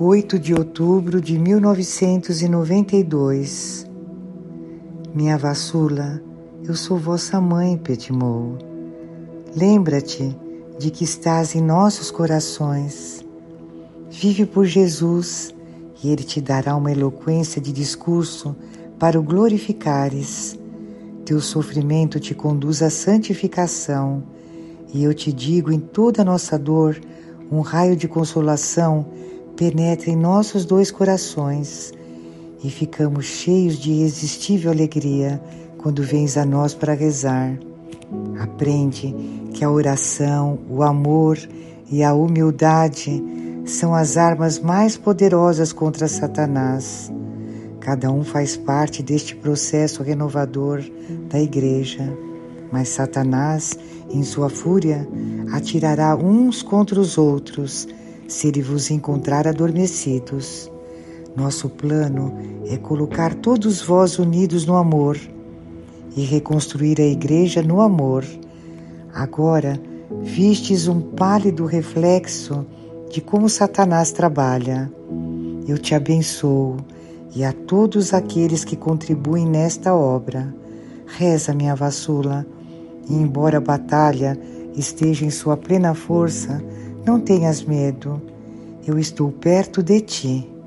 8 de outubro de 1992. Minha vassula, eu sou vossa mãe, Petimou. Lembra-te de que estás em nossos corações. Vive por Jesus e Ele te dará uma eloquência de discurso para o glorificares. Teu sofrimento te conduz à santificação, e eu te digo em toda a nossa dor, um raio de consolação penetra em nossos dois corações e ficamos cheios de irresistível alegria quando vens a nós para rezar. Aprende que a oração, o amor e a humildade são as armas mais poderosas contra Satanás. Cada um faz parte deste processo renovador da Igreja, mas Satanás, em sua fúria, atirará uns contra os outros se ele vos encontrar adormecidos. Nosso plano é colocar todos vós unidos no amor e reconstruir a igreja no amor. Agora vistes um pálido reflexo de como Satanás trabalha. Eu te abençoo e a todos aqueles que contribuem nesta obra. Reza, minha vassula, e embora a batalha esteja em sua plena força, não tenhas medo, eu estou perto de ti.